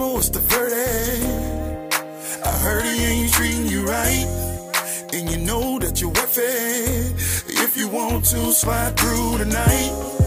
mama, what's the verdict? I heard he ain't treating you right. And you know that you're worth it. If you want to slide through tonight.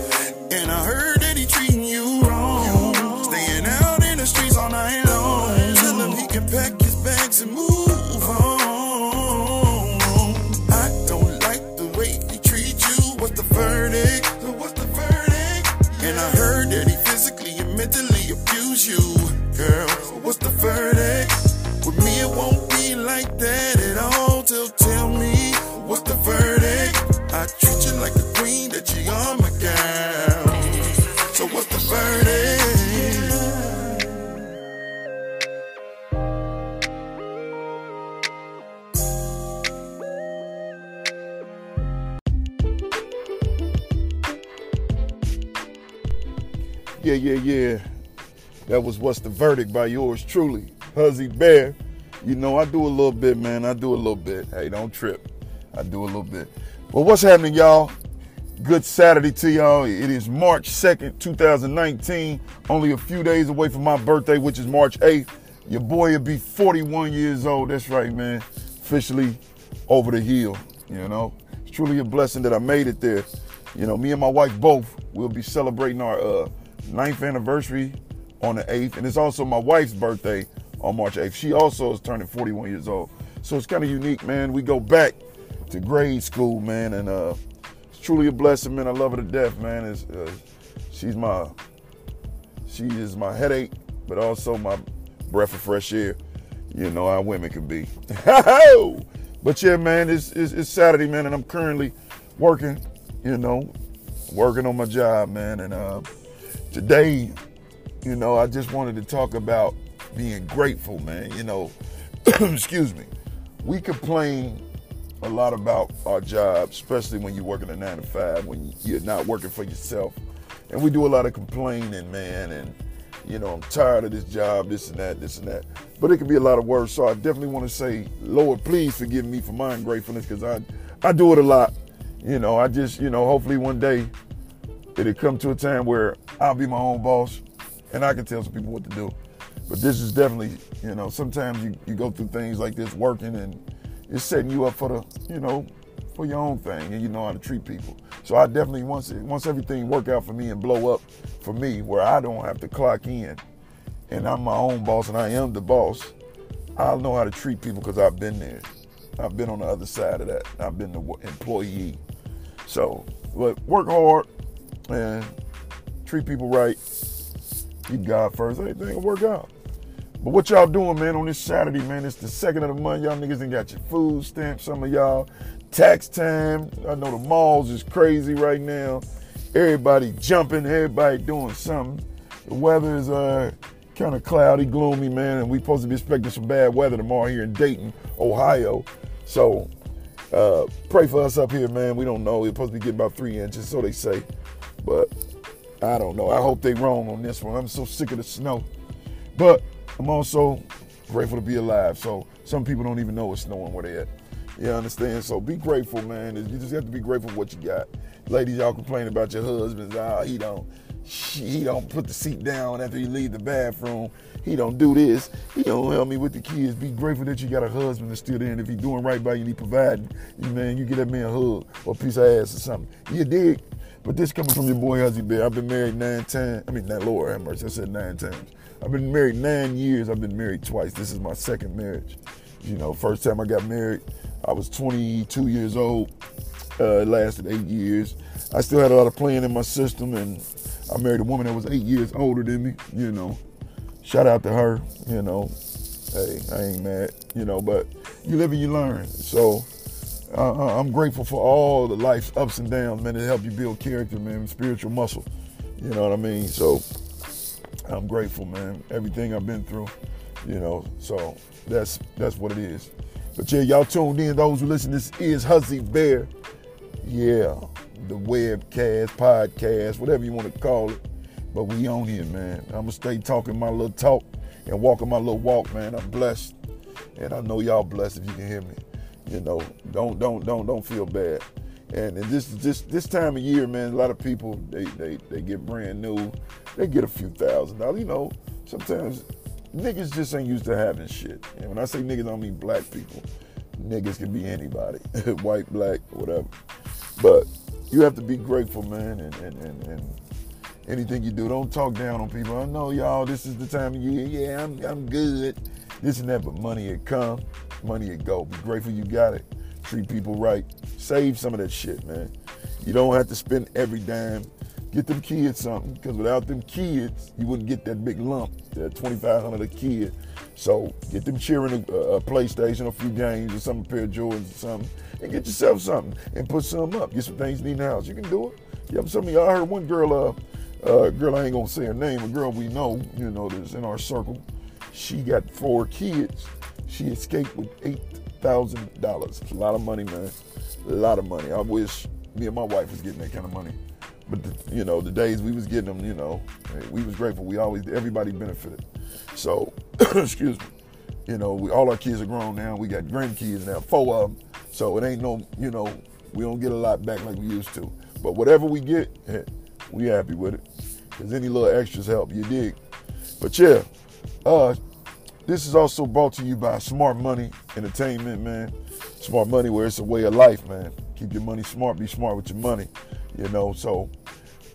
So what's the verdict? Yeah, yeah, yeah. That was What's the Verdict by yours truly, Huzzy Bear. You know, I do a little bit, man. I do a little bit. Hey, don't trip. I do a little bit. Well, what's happening, y'all? Good Saturday to y'all. It is March 2nd, 2019. Only a few days away from my birthday, which is March 8th. Your boy will be 41 years old. That's right, man. Officially over the hill, you know. It's truly a blessing that I made it there. You know, me and my wife both will be celebrating our uh, ninth anniversary on the 8th. And it's also my wife's birthday on March 8th. She also is turning 41 years old. So it's kind of unique, man. We go back to grade school, man. And uh, truly a blessing, man. I love her to death, man. Uh, she's my, she is my headache, but also my breath of fresh air. You know how women can be. but yeah, man, it's, it's, it's Saturday, man, and I'm currently working, you know, working on my job, man. And uh, today, you know, I just wanted to talk about being grateful, man. You know, excuse me. We complain a lot about our job, especially when you're working a nine to five, when you're not working for yourself. And we do a lot of complaining, man, and you know, I'm tired of this job, this and that, this and that. But it can be a lot of words. So I definitely want to say, Lord, please forgive me for my ungratefulness because I, I do it a lot. You know, I just, you know, hopefully one day it'll come to a time where I'll be my own boss and I can tell some people what to do. But this is definitely, you know, sometimes you, you go through things like this working and it's setting you up for the, you know, for your own thing and you know how to treat people. So I definitely once once everything work out for me and blow up for me where I don't have to clock in and I'm my own boss and I am the boss, I'll know how to treat people because I've been there. I've been on the other side of that. I've been the employee. So, but work hard and treat people right. Keep God first. Everything will work out. But what y'all doing, man, on this Saturday, man? It's the second of the month. Y'all niggas ain't got your food stamps. Some of y'all tax time. I know the malls is crazy right now. Everybody jumping, everybody doing something. The weather is uh kind of cloudy, gloomy, man, and we supposed to be expecting some bad weather tomorrow here in Dayton, Ohio. So uh, pray for us up here, man. We don't know. We're supposed to be getting about three inches, so they say. But I don't know. I hope they wrong on this one. I'm so sick of the snow. But I'm also grateful to be alive. So some people don't even know it's snowing where they at. You understand? So be grateful, man. You just have to be grateful for what you got. Ladies, y'all complain about your husbands. Ah, he don't he don't put the seat down after you leave the bathroom. He don't do this. He don't help me with the kids. Be grateful that you got a husband that's still there. And if he's doing right by you he providing, you man, you get that man a hug or a piece of ass or something. You dig? But this coming from your boy Huzzy Bear. I've been married nine times. I mean, not Lord have mercy. I said nine times. I've been married nine years. I've been married twice. This is my second marriage. You know, first time I got married, I was 22 years old. Uh, it lasted eight years. I still had a lot of playing in my system, and I married a woman that was eight years older than me. You know, shout out to her. You know, hey, I ain't mad. You know, but you live and you learn. So uh, I'm grateful for all the life's ups and downs, man. It help you build character, man, spiritual muscle. You know what I mean? So I'm grateful, man. Everything I've been through, you know. So that's that's what it is. But yeah, y'all tuned in. Those who listen, this is Huzzy Bear. Yeah, the webcast, podcast, whatever you want to call it. But we on here, man. I'ma stay talking my little talk and walking my little walk, man. I'm blessed, and I know y'all blessed if you can hear me. You know, don't don't don't don't feel bad. And, and this this this time of year, man, a lot of people they they they get brand new, they get a few thousand dollars. You know, sometimes niggas just ain't used to having shit. And when I say niggas, I don't mean black people. Niggas can be anybody, white, black, whatever. But you have to be grateful, man, and, and, and, and anything you do, don't talk down on people. I know y'all, this is the time of year. Yeah, I'm, I'm good. This and that, but money it come, money it go. Be grateful you got it. Treat people right. Save some of that shit, man. You don't have to spend every dime. Get them kids something, because without them kids, you wouldn't get that big lump, that 2500 a kid. So get them cheering a, a PlayStation, a few games, or some pair of Jordans or something, and get yourself something and put some up. Get some things in the house. You can do it. Yep, some of y'all heard one girl, uh, uh, girl, I ain't gonna say her name, a girl we know, you know, that's in our circle. She got four kids. She escaped with eight thousand dollars. It's a lot of money, man. A lot of money. I wish me and my wife was getting that kind of money. But the, you know, the days we was getting them, you know, we was grateful. We always everybody benefited. So, excuse me. You know, we all our kids are grown now. We got grandkids now, four of them. So it ain't no, you know, we don't get a lot back like we used to. But whatever we get, we happy with it. Cause any little extras help. You dig? But yeah, uh, this is also brought to you by Smart Money Entertainment, man. Smart Money, where it's a way of life, man. Keep your money smart, be smart with your money, you know. So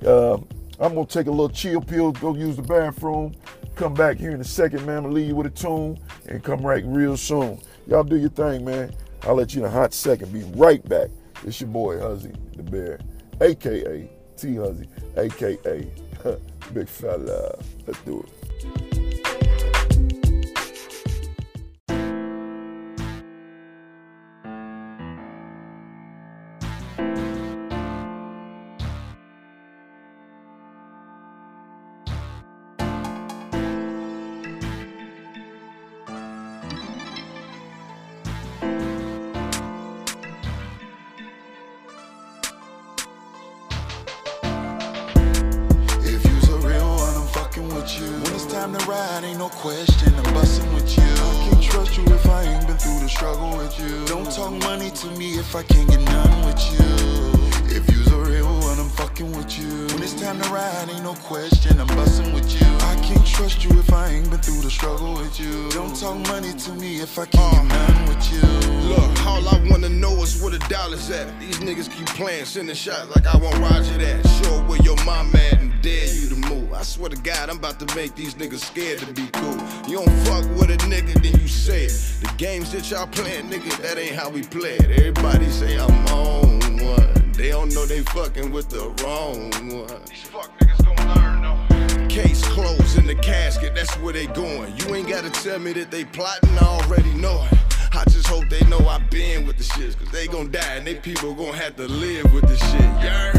uh, I'm gonna take a little chill pill, go use the bathroom, come back here in a second, man. I'm gonna leave you with a tune and come right real soon. Y'all do your thing, man. I'll let you in a hot second. Be right back. It's your boy Huzzy the Bear, aka T Huzzy, aka Big Fella. Let's do it. You. Don't talk money to me if I can't get none with you. If you's a real one, I'm fucking with you. When it's time to ride, ain't no question. I'm busting with you. I can't trust you if I ain't been through the struggle with you. Don't talk money to me if I can't get none with you. Look, all I wanna know is where the dollars at. These niggas keep playing, sending shots like I want Roger that. Show where your mom at and dare you to move. I swear to God, I'm about to make these niggas scared to be cool. You don't fuck with a nigga, then you say it. The games that y'all playing, nigga, that ain't how we play it. Everybody say I'm on one. They don't know they fucking with the wrong one. These fuck niggas gon' learn though. Case closed in the casket, that's where they going. You ain't gotta tell me that they plotting, I already know it. I just hope they know I been with the shits, cause they gon' die and they people gon' have to live with the shit. Yeah.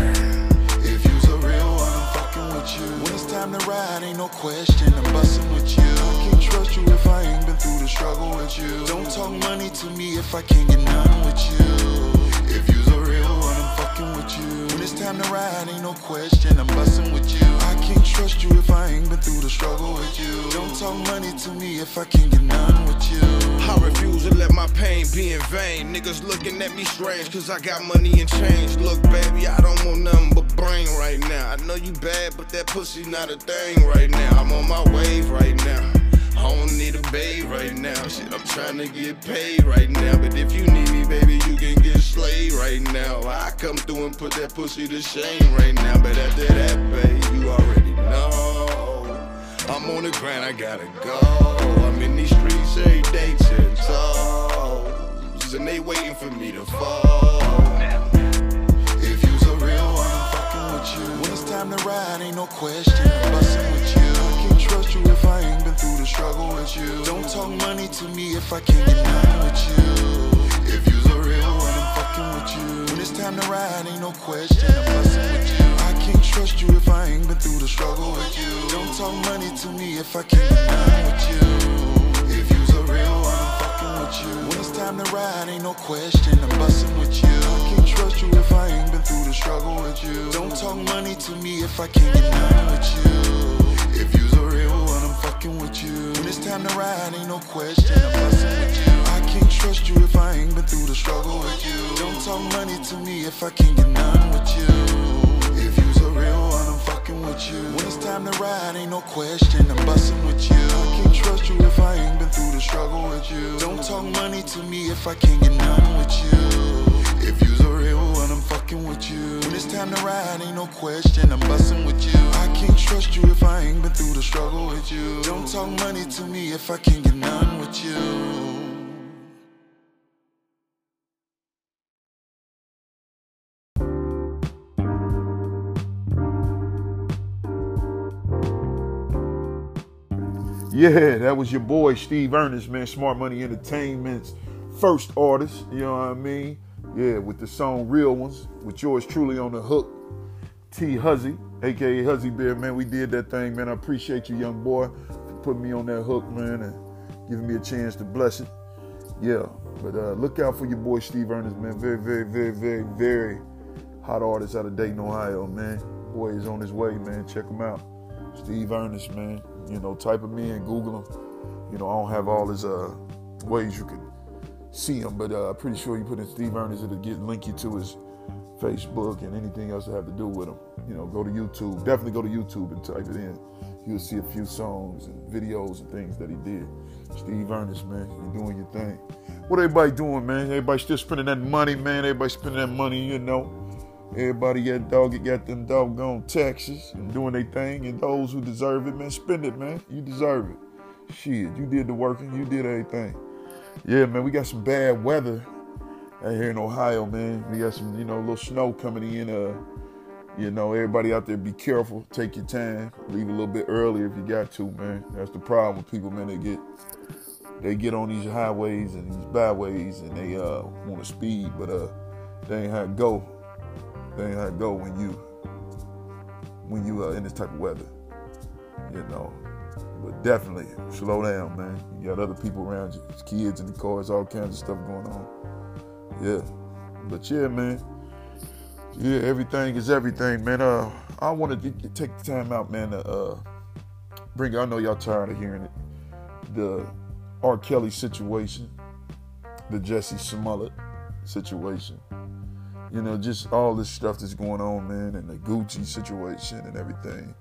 If you's a real one, I'm fucking with you. When it's time to ride, ain't no question. I'm busting with you. I can't trust you if I ain't been through the struggle with you. Don't talk money to me if I can't get none with you. If you's a real one, I'm fucking with you. When it's time to ride, ain't no question. I'm busting with you. I can't trust you if I ain't been through the struggle with you. Don't talk money to me if I can't get none with you. I refuse to let my pain be in vain. Niggas looking at me strange, cause I got money and change. Look, baby, I don't want nothing but brain right now. I know you bad, but that pussy not a thing right now. I'm on my wave right now. I don't need a babe right now. Shit, I'm trying to get paid right now. But if you need me, baby, you can get slayed right now. I come through and put that pussy to shame right now. But after that, babe, you already know. I'm on the grind, I gotta go. I'm in these streets every day, ten toes. And they waiting for me to fall. If you's a real one, I'm fucking with you. When it's time to ride, ain't no question. I'm busting with you. Trust you if I ain't been through the struggle with you. Don't talk money to me if I can't get down with you. If you's a real one, I'm fucking with you. When it's time to ride, ain't no question. I'm busting with you. I can't trust you if I ain't been through the struggle with you. Don't talk money to me if I can't get down with you. If you's a real one, I'm fucking with you. When it's time to ride, ain't no question. I'm busting with you. I can't trust you if I ain't been through the struggle with you. Don't talk money to me if I can't get none with you. If you's a real one, I'm fucking with you. When it's time to ride, ain't no question. I'm busting with you. I can't trust you if I ain't been through the struggle with you. Don't talk money to me if I can't get none with you. If you's a real one, I'm fucking with you. When it's time to ride, ain't no question, I'm busting with you. I can't trust you if I ain't been through the struggle with you. Don't talk money to me if I can't get none with you. If you's a real one, I'm fucking with you. When it's time to ride, ain't no question, I'm with you. I can't trust you if I ain't been through the struggle with you. Don't talk money to me if I can't get none with you. Yeah, that was your boy Steve Ernest, man. Smart Money Entertainment's first artist. You know what I mean? Yeah, with the song "Real Ones" with yours truly on the hook. T Huzzy, aka Huzzy Bear, man. We did that thing, man. I appreciate you, young boy, for putting me on that hook, man, and giving me a chance to bless it. Yeah, but uh, look out for your boy Steve Ernest, man. Very, very, very, very, very hot artist out of Dayton, Ohio, man. Boy is on his way, man. Check him out. Steve Ernest, man. You know, type him in, Google him. You know, I don't have all his uh, ways you can see him, but uh, I'm pretty sure you put in Steve Ernest, it'll get link you to his Facebook and anything else that have to do with him. You know, go to YouTube. Definitely go to YouTube and type it in. You'll see a few songs and videos and things that he did. Steve Ernest, man, you're doing your thing. What everybody doing, man? Everybody still spending that money, man. Everybody spending that money, you know. Everybody got dog got them doggone taxes and doing their thing, and those who deserve it, man, spend it, man. You deserve it. Shit, you did the working, you did everything. Yeah, man, we got some bad weather out here in Ohio, man. We got some, you know, a little snow coming in. Uh, you know, everybody out there, be careful. Take your time. Leave a little bit earlier if you got to, man. That's the problem with people, man. They get they get on these highways and these byways and they uh want to speed, but uh they ain't how it go. They ain't how it go when you when you uh in this type of weather. You know. But definitely slow down, man. You got other people around you, kids in the cars, all kinds of stuff going on. Yeah. But yeah, man. Yeah, everything is everything, man. Uh, I wanted to take the time out, man, to uh, bring. I know y'all tired of hearing it. The R. Kelly situation, the Jesse Smollett situation. You know, just all this stuff that's going on, man, and the Gucci situation and everything.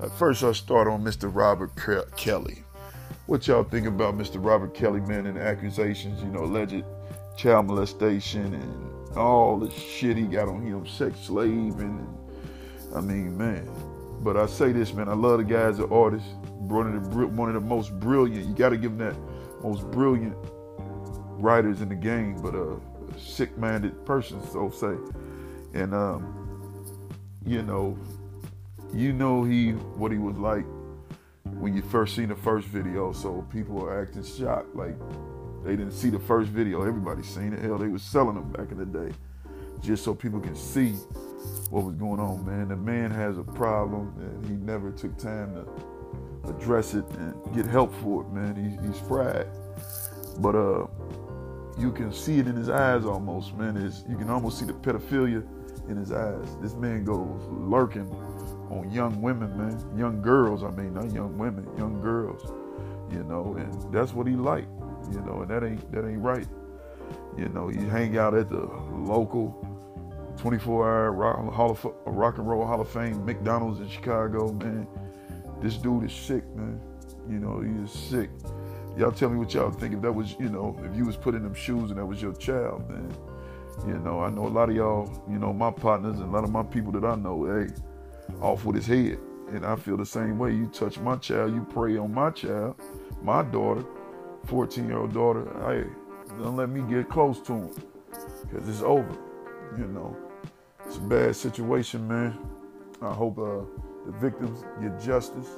Uh, first, I'll start on Mr. Robert Ke- Kelly. What y'all think about Mr. Robert Kelly, man, and the accusations, you know, alleged child molestation and all the shit he got on him, sex slave, And, I mean, man. But I say this, man, I love the guy as an artist. One of the, one of the most brilliant, you got to give him that most brilliant writers in the game, but a sick-minded person, so say. And, um, you know, you know he what he was like when you first seen the first video. So people are acting shocked, like they didn't see the first video. Everybody seen it. Hell, they was selling them back in the day, just so people can see what was going on. Man, the man has a problem, and he never took time to address it and get help for it. Man, he, he's fried. But uh, you can see it in his eyes almost. Man, is you can almost see the pedophilia in his eyes. This man goes lurking on young women, man, young girls. I mean, not young women, young girls. You know, and that's what he like you know, and that ain't that ain't right. You know, you hang out at the local 24-hour rock, Hall of, rock and Roll Hall of Fame McDonald's in Chicago, man. This dude is sick, man. You know, he is sick. Y'all tell me what y'all think if that was, you know, if you was put in them shoes and that was your child, man. You know, I know a lot of y'all, you know, my partners and a lot of my people that I know, hey, off with his head. And I feel the same way. You touch my child, you prey on my child, my daughter, 14 year old daughter, hey, don't let me get close to him because it's over. You know, it's a bad situation, man. I hope uh, the victims get justice.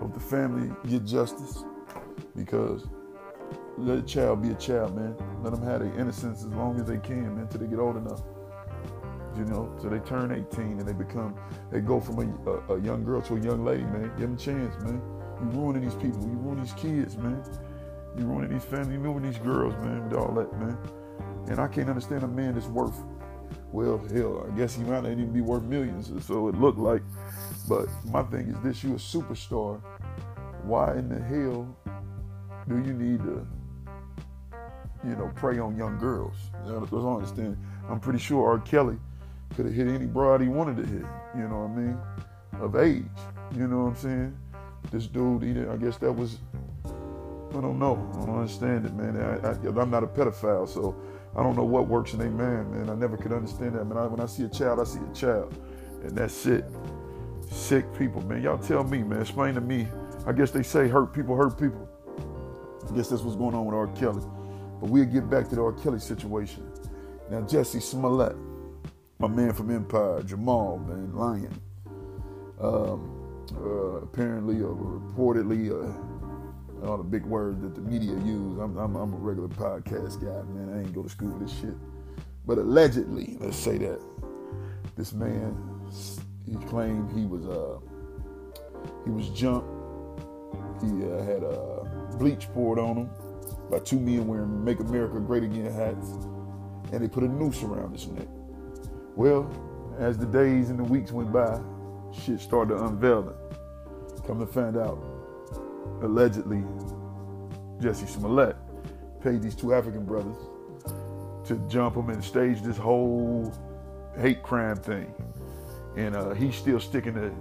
Hope the family get justice because let a child be a child, man. Let them have their innocence as long as they can, man, till they get old enough. You know, So they turn 18 and they become, they go from a, a, a young girl to a young lady, man. Give them a chance, man. You ruining these people. You ruining these kids, man. You ruining these families, you ruining these girls, man, with all that, man. And I can't understand a man that's worth, well, hell, I guess he might not even be worth millions, or so it looked like. But my thing is this, you a superstar. Why in the hell do you need to, you know, prey on young girls? That's what I understand. I'm pretty sure R. Kelly could have hit any broad he wanted to hit. You know what I mean? of age. You know what I'm saying? This dude, he, I guess that was, I don't know. I don't understand it, man. I, I'm not a pedophile, so I don't know what works in a man, man. I never could understand that, man. I, when I see a child, I see a child, and that's it. Sick people, man. Y'all tell me, man. Explain to me. I guess they say hurt people hurt people. I guess that's what's going on with R. Kelly. But we'll get back to the R. Kelly situation. Now, Jesse Smollett, my man from Empire, Jamal, man, Lyon. Um, uh, apparently, or reportedly, uh, all the big words that the media use. I'm, I'm, I'm, a regular podcast guy, man. I ain't go to school for this shit. But allegedly, let's say that this man, he claimed he was uh, he was jumped. He uh, had uh, bleach poured on him by two men wearing "Make America Great Again" hats, and they put a noose around his neck. Well, as the days and the weeks went by, shit started unveiling. Come to find out, allegedly, Jesse Smollett paid these two African brothers to jump him and stage this whole hate crime thing. And uh, he's still sticking to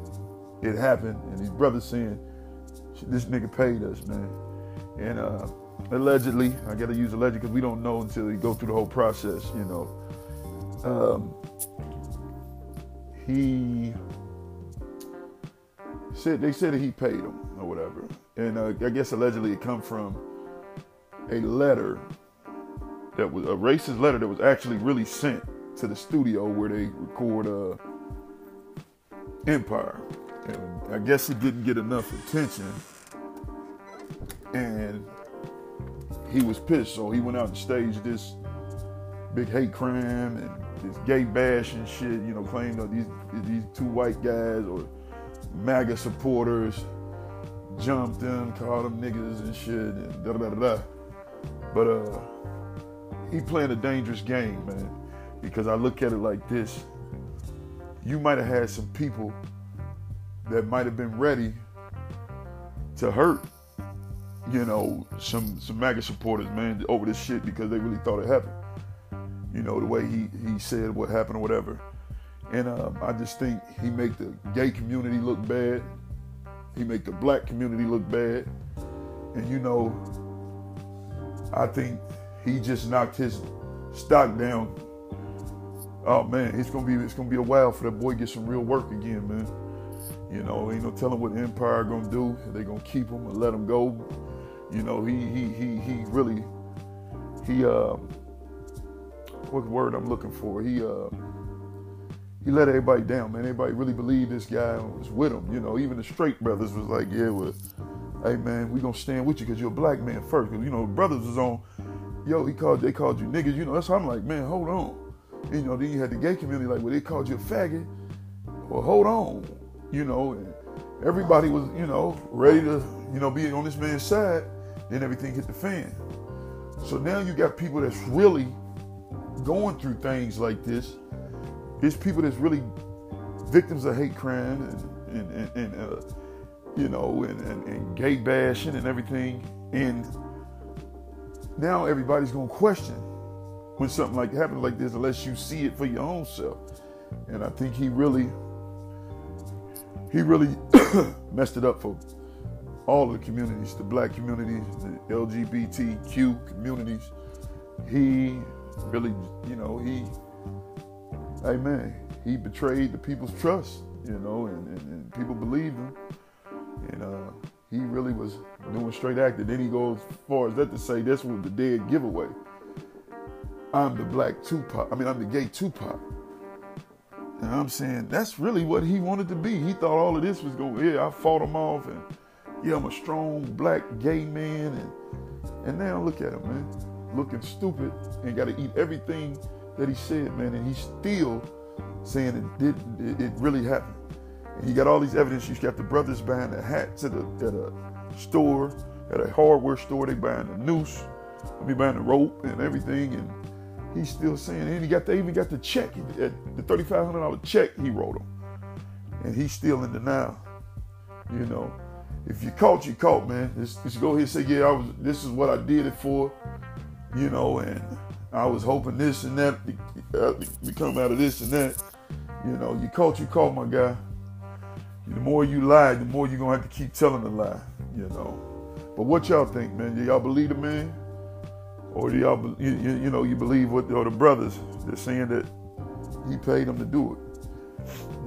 it happened. And his brothers saying, this nigga paid us, man. And uh, allegedly, I gotta use alleged because we don't know until we go through the whole process, you know. Um, he said they said that he paid him or whatever, and uh, I guess allegedly it come from a letter that was a racist letter that was actually really sent to the studio where they record uh, Empire, and I guess it didn't get enough attention, and he was pissed, so he went out and staged this big hate crime and this gay bash and shit. You know, claimed that these these two white guys or MAGA supporters jumped them, called them niggas and shit, and da da da. But uh, he playing a dangerous game, man. Because I look at it like this: you might have had some people that might have been ready to hurt, you know, some some MAGA supporters, man, over this shit because they really thought it happened. You know, the way he he said what happened or whatever. And um, I just think he make the gay community look bad. He make the black community look bad. And you know, I think he just knocked his stock down. Oh man, it's gonna be it's gonna be a while for that boy get some real work again, man. You know, ain't no telling what Empire gonna do. They gonna keep him and let him go. You know, he he he he really he uh what word I'm looking for? He uh he let everybody down, man. Everybody really believed this guy was with him. You know, even the straight brothers was like, yeah, well, hey man, we gonna stand with you because you're a black man first. Cause you know, brothers was on, yo, he called, they called you niggas. You know, that's how I'm like, man, hold on. And, you know, then you had the gay community like, well, they called you a faggot. Well, hold on. You know, and everybody was, you know, ready to, you know, be on this man's side. Then everything hit the fan. So now you got people that's really going through things like this there's people that's really victims of hate crime and, and, and, and uh, you know, and, and, and gay bashing and everything. And now everybody's going to question when something like happens like this unless you see it for your own self. And I think he really, he really messed it up for all the communities, the black communities, the LGBTQ communities. He really, you know, he Amen. He betrayed the people's trust, you know, and, and, and people believed him. And uh, he really was doing straight acting. Then he goes as far as that to say this was the dead giveaway. I'm the black Tupac. I mean, I'm the gay Tupac. And I'm saying that's really what he wanted to be. He thought all of this was going, yeah, I fought him off and yeah, I'm a strong black gay man. And, and now look at him, man, looking stupid and got to eat everything that he said, man, and he's still saying it did it, really happened. And you got all these evidence. You got the brothers buying the hats at a, at a store, at a hardware store. They buying the noose, I be buying the rope and everything. And he's still saying, and he got they even got the check, the thirty five hundred dollar check he wrote him, and he's still in denial. You know, if you caught, you caught, man. Just, just go ahead and say, yeah, I was. This is what I did it for. You know, and I was hoping this and that to, uh, come out of this and that. You know, you caught, you caught, my guy. the more you lie, the more you're gonna have to keep telling the lie, you know. But what y'all think, man? Do y'all believe the man? Or do y'all, you, you, you know, you believe what, or the brothers, they're saying that he paid them to do it.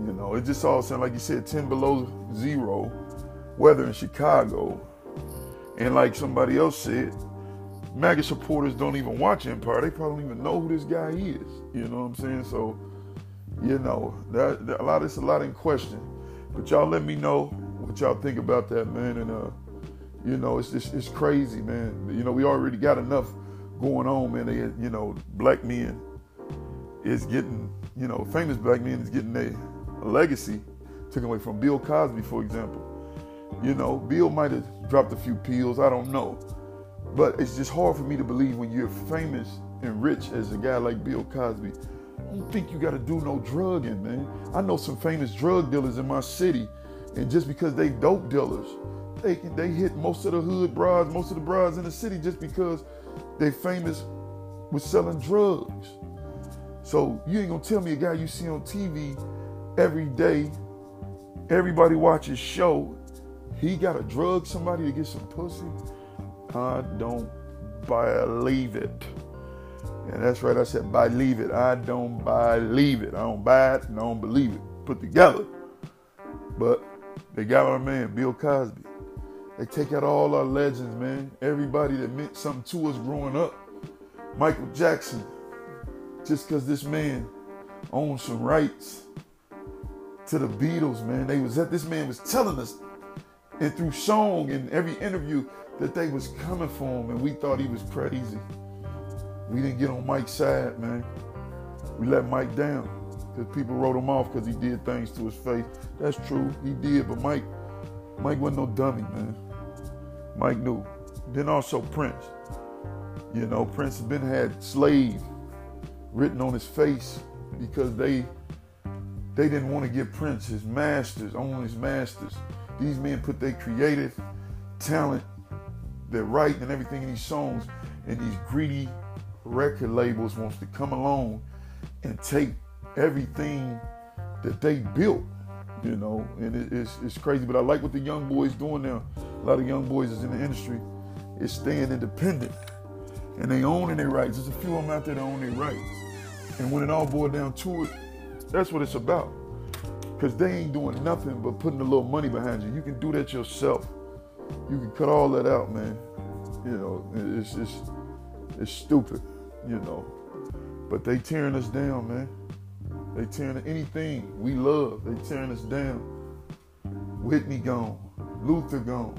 You know, it just all sounds like you said 10 below zero weather in Chicago. And like somebody else said, MAGA supporters don't even watch Empire. They probably don't even know who this guy is. You know what I'm saying? So, you know, that, that a lot it's a lot in question. But y'all let me know what y'all think about that, man. And uh, you know, it's just it's crazy, man. You know, we already got enough going on, man. They, you know, black men is getting, you know, famous black men is getting a legacy taken away from Bill Cosby, for example. You know, Bill might have dropped a few pills, I don't know. But it's just hard for me to believe when you're famous and rich as a guy like Bill Cosby. I don't think you got to do no drugging, man. I know some famous drug dealers in my city, and just because they dope dealers, they they hit most of the hood bras, most of the bras in the city just because they famous with selling drugs. So you ain't gonna tell me a guy you see on TV every day, everybody watches show, he gotta drug somebody to get some pussy. I don't believe it. And that's right, I said believe it. I don't believe it. I don't buy it and I don't believe it. Put together. But they got our man, Bill Cosby. They take out all our legends, man. Everybody that meant something to us growing up. Michael Jackson. Just because this man owned some rights to the Beatles, man. They was that this man was telling us and through song and every interview that they was coming for him and we thought he was crazy. We didn't get on Mike's side, man. We let Mike down because people wrote him off because he did things to his face. That's true, he did, but Mike, Mike wasn't no dummy, man. Mike knew. Then also Prince. You know, Prince has been had slave written on his face because they they didn't want to give Prince his masters, own his masters. These men put their creative talent, their writing and everything in these songs, and these greedy record labels wants to come along and take everything that they built, you know, and it, it's, it's crazy. But I like what the young boys doing now. A lot of young boys is in the industry is staying independent and they owning their rights. There's a few of them out there that own their rights. And when it all boils down to it, that's what it's about. Because they ain't doing nothing but putting a little money behind you. You can do that yourself. You can cut all that out, man. You know, it's just it's stupid, you know. But they tearing us down, man. They tearing anything we love. They tearing us down. Whitney gone, Luther gone,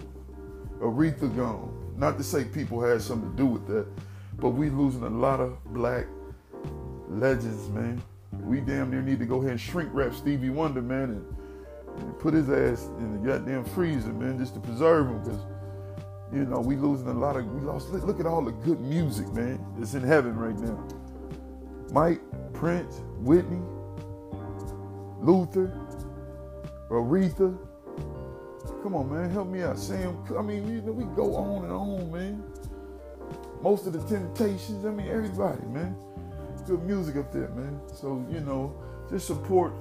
Aretha gone. Not to say people had something to do with that, but we losing a lot of black legends, man. We damn near need to go ahead and shrink wrap Stevie Wonder, man, and, and put his ass in the goddamn freezer, man, just to preserve him, because you know we losing a lot of. We lost. Look, at all the good music, man. It's in heaven right now. Mike, Prince, Whitney, Luther, Aretha. Come on, man, help me out. Sam, I mean, you know, we go on and on, man. Most of the Temptations, I mean, everybody, man. Good music up there, man. So, you know, just support,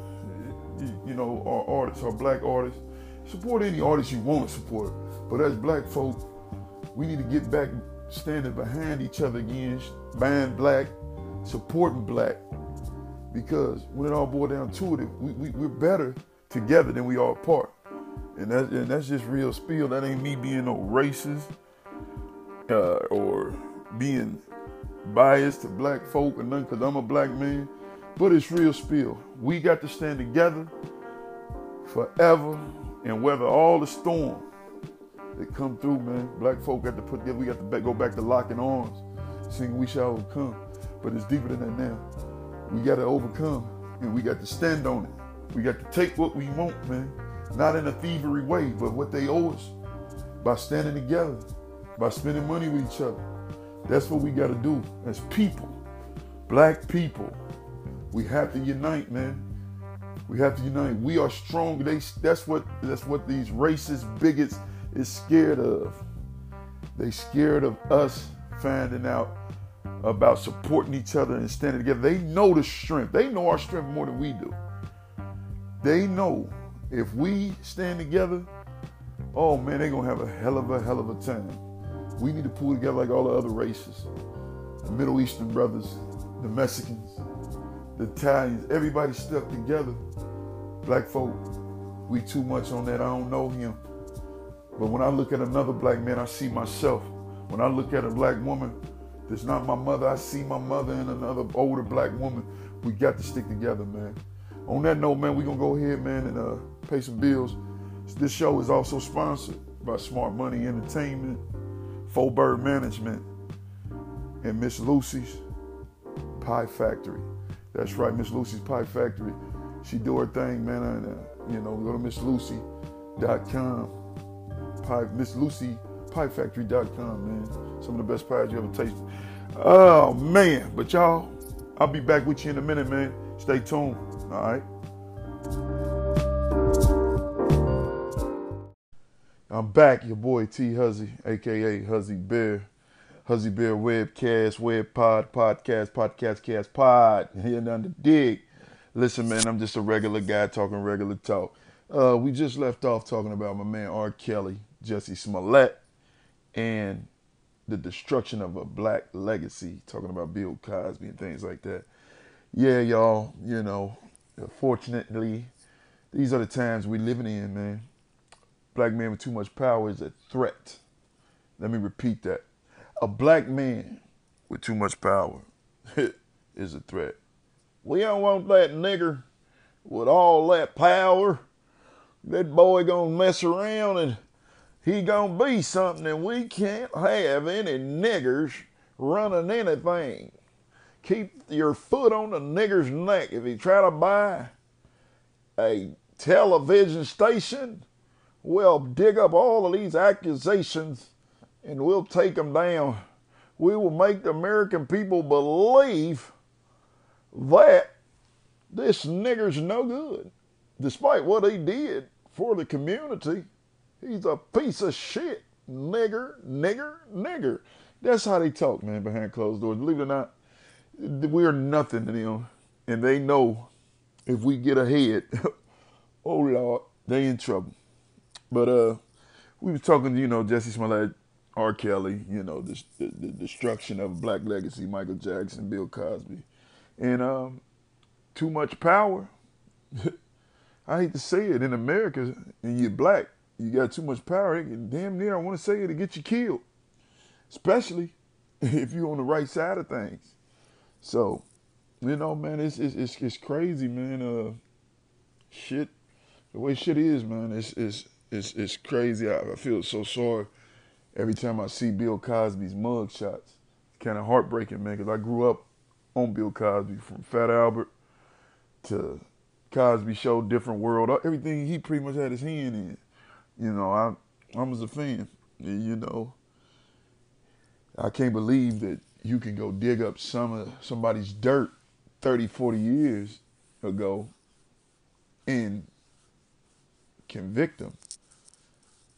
you know, our artists, our black artists. Support any artist you want to support. But as black folk, we need to get back standing behind each other again, buying black, supporting black. Because when it all boils down to it, we, we, we're better together than we are apart. And, and that's just real spiel. That ain't me being no racist uh, or being biased to black folk or nothing because I'm a black man. But it's real spill. We got to stand together forever and weather all the storm that come through, man. Black folk got to put together. We got to go back to locking arms, singing "We Shall Overcome." But it's deeper than that now. We got to overcome, and we got to stand on it. We got to take what we want, man. Not in a thievery way, but what they owe us by standing together, by spending money with each other. That's what we got to do as people, black people. We have to unite, man. We have to unite. We are strong. They, that's what that's what these racist bigots is scared of. They scared of us finding out about supporting each other and standing together. They know the strength. They know our strength more than we do. They know if we stand together, oh man, they're gonna have a hell of a hell of a time. We need to pull together like all the other races. The Middle Eastern brothers, the Mexicans, the Italians, everybody stuck together. Black folk, we too much on that. I don't know him. But when I look at another black man, I see myself. When I look at a black woman that's not my mother, I see my mother and another older black woman. We got to stick together, man. On that note, man, we're gonna go ahead, man, and uh, pay some bills. This show is also sponsored by Smart Money Entertainment, Full Bird Management, and Miss Lucy's Pie Factory. That's right, Miss Lucy's Pie Factory. She do her thing, man. Uh, you know, go to MissLucy.com. Pie, Miss Lucy piefactory.com, man. Some of the best pies you ever tasted. Oh man, but y'all, I'll be back with you in a minute, man. Stay tuned. All right. I'm back, your boy T Huzzy, aka Huzzy Bear. Huzzy Bear webcast, web pod, podcast, podcast, cast, pod. Here down the dig. Listen, man, I'm just a regular guy talking regular talk. Uh, we just left off talking about my man R. Kelly, Jesse Smollett, and the destruction of a black legacy, talking about Bill Cosby and things like that. Yeah, y'all, you know, fortunately, these are the times we're living in, man. Black man with too much power is a threat. Let me repeat that. A black man with too much power is a threat. We don't want that nigger with all that power. That boy gonna mess around and he gonna be something and we can't have any niggers running anything. Keep your foot on the nigger's neck. If he try to buy a television station, we'll dig up all of these accusations and we'll take them down. We will make the American people believe that this nigger's no good, despite what he did for the community. He's a piece of shit. Nigger, nigger, nigger. That's how they talk, man, behind closed doors. Believe it or not, we're nothing to them. And they know if we get ahead, oh Lord, they in trouble. But uh we was talking, you know, Jussie Smollett, R. Kelly, you know, the, the, the destruction of black legacy, Michael Jackson, Bill Cosby. And um, too much power. I hate to say it in America, and you're black, you got too much power, damn near I want to say it to get you killed. Especially if you're on the right side of things. So, you know, man, it's it's it's, it's crazy, man. Uh, shit, the way shit is, man, it's it's it's it's crazy. I, I feel so sorry every time I see Bill Cosby's mug shots. It's kind of heartbreaking, man, because I grew up on Bill Cosby from Fat Albert to Cosby Show, Different World, everything he pretty much had his hand in. You know, I I was a fan. You know, I can't believe that you can go dig up some of somebody's dirt 30, 40 years ago and convict them.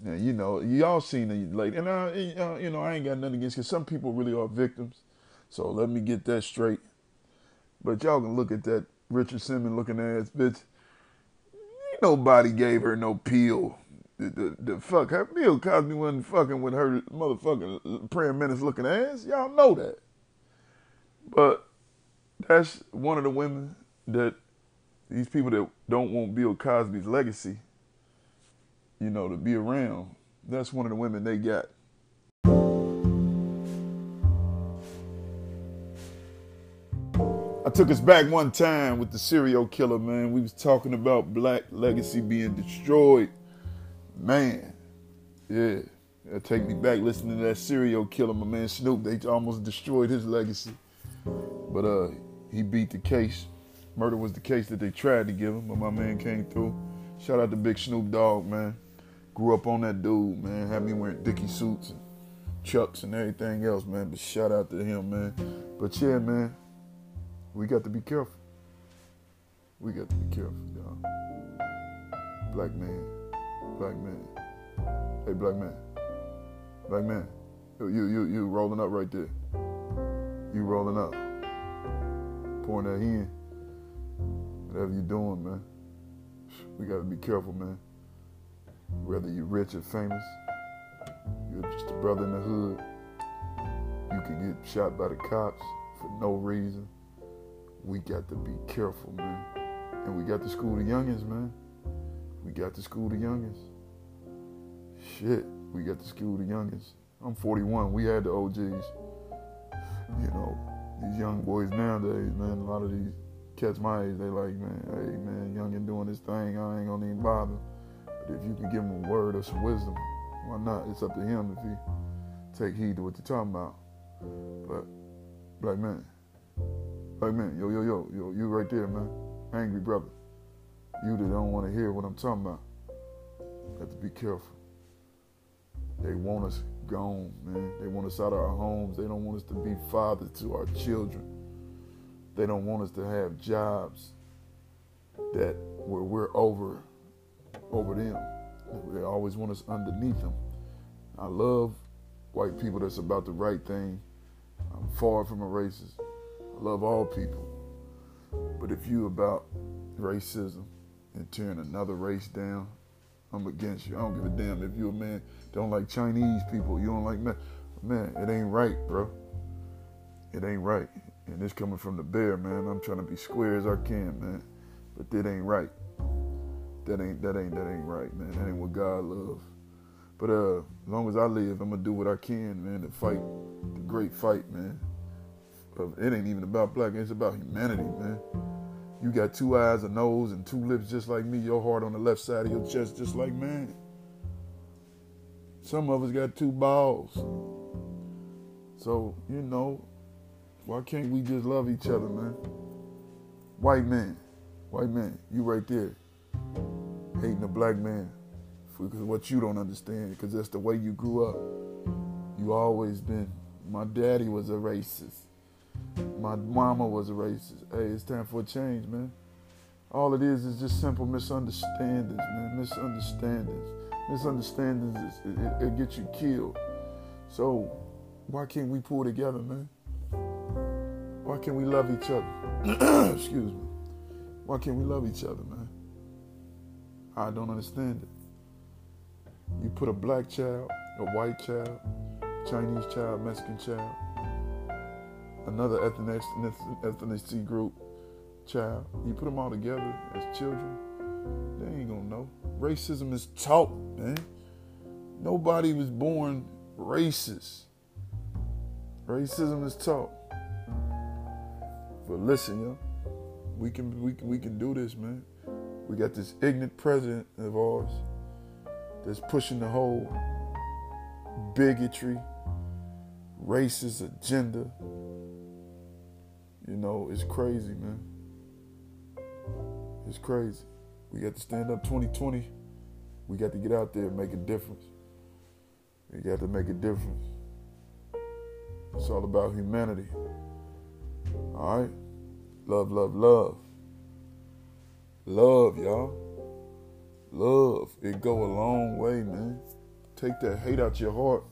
Now, you know, y'all seen the lady, and uh, I, uh, you know, I ain't got nothing against because some people really are victims. So let me get that straight. But y'all can look at that Richard Simmons looking ass bitch. Nobody gave her no peel the, the, the fuck her Bill Cosby wasn't fucking with her motherfucking praying mantis looking ass. Y'all know that. But that's one of the women that these people that don't want Bill Cosby's legacy, you know, to be around. That's one of the women they got. I took us back one time with the serial killer, man. We was talking about black legacy being destroyed man, yeah, it'll take me back listening to that serial killer, my man Snoop. They almost destroyed his legacy, but uh, he beat the case. Murder was the case that they tried to give him, but my man came through. Shout out to Big Snoop Dogg, man. Grew up on that dude, man. Had me wearing Dickie suits and chucks and everything else, man. But shout out to him, man. But yeah, man, we got to be careful. We got to be careful, y'all. Black man black man. Hey, black man. Black man. You, you, you rolling up right there. You rolling up. Pouring that in. Whatever you're doing, man. we gotta be careful, man. Whether you're rich or famous, you're just a brother in the hood. You can get shot by the cops for no reason. We got to be careful, man. And we got to school the youngins, man. We got to school the youngins. Shit, we got to school the youngins. I'm 41. We had the OGs. You know, these young boys nowadays, man, a lot of these cats my age, they like, man, hey, man, youngin doing this thing, I ain't gonna even bother. If you can give him a word or some wisdom, why not? It's up to him if he take heed to what you're talking about. But, black man, black man, yo, yo, yo, yo, you right there, man. Angry brother. You that don't want to hear what I'm talking about. Have to be careful. They want us gone, man. They want us out of our homes. They don't want us to be fathers to our children. They don't want us to have jobs that where we're over over them. They always want us underneath them. I love white people that's about the right thing. I'm far from a racist. I love all people. But if you about racism and tearing another race down, I'm against you. I don't give a damn if you a man don't like Chinese people. You don't like man. Man, it ain't right, bro. It ain't right. And this coming from the bear, man. I'm trying to be square as I can, man. But that ain't right. That ain't that ain't that ain't right, man. That ain't what God loves. But uh, as long as I live, I'm gonna do what I can, man, to fight the great fight, man. But it ain't even about black. It's about humanity, man. You got two eyes, a nose, and two lips just like me. Your heart on the left side of your chest just like mine. Some of us got two balls. So, you know, why can't we just love each other, man? White man, white man, you right there. Hating a black man for what you don't understand, because that's the way you grew up. You always been. My daddy was a racist. My mama was a racist. Hey, it's time for a change, man. All it is is just simple misunderstandings, man. Misunderstandings. Misunderstandings, is, it, it gets you killed. So, why can't we pull together, man? Why can't we love each other? Excuse me. Why can't we love each other, man? I don't understand it. You put a black child, a white child, Chinese child, Mexican child, another ethnicity group child. You put them all together as children, they ain't gonna know. Racism is taught, man. Nobody was born racist. Racism is taught. But listen, yo, we can we can we can do this, man. We got this ignorant president of ours that's pushing the whole bigotry, racist agenda. You know, it's crazy, man. It's crazy. We got to stand up 2020. We got to get out there and make a difference. We got to make a difference. It's all about humanity. All right? Love, love, love. Love, y'all. Love. It go a long way, man. Take that hate out your heart.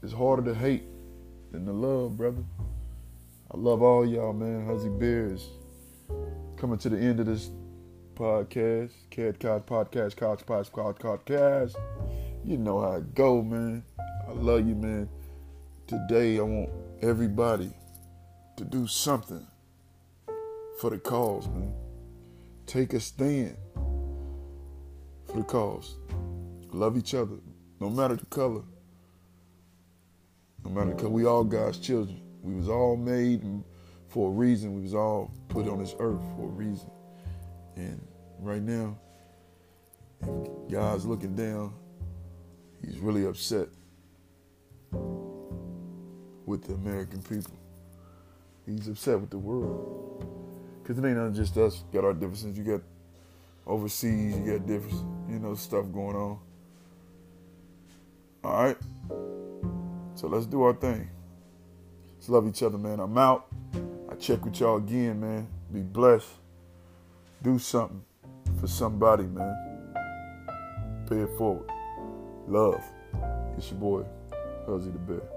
It's harder to hate than to love, brother. I love all y'all, man. Huzzy Bears coming to the end of this podcast. Cat Cod Podcast, Cox Pots Cod Podcast. You know how it go, man. I love you, man. Today I want everybody to do something for the cause, man. Take a stand for the cause. Love each other, no matter the color. No matter the color. We all God's children. We was all made for a reason. We was all put on this earth for a reason. And right now, God's looking down, he's really upset with the American people. He's upset with the world. Because it ain't not just us. got our differences. You got overseas, you got different, you know, stuff going on. All right. So let's do our thing. Let's love each other, man. I'm out. I check with y'all again, man. Be blessed. Do something for somebody, man. Pay it forward. Love. It's your boy, Huzzy the Bear.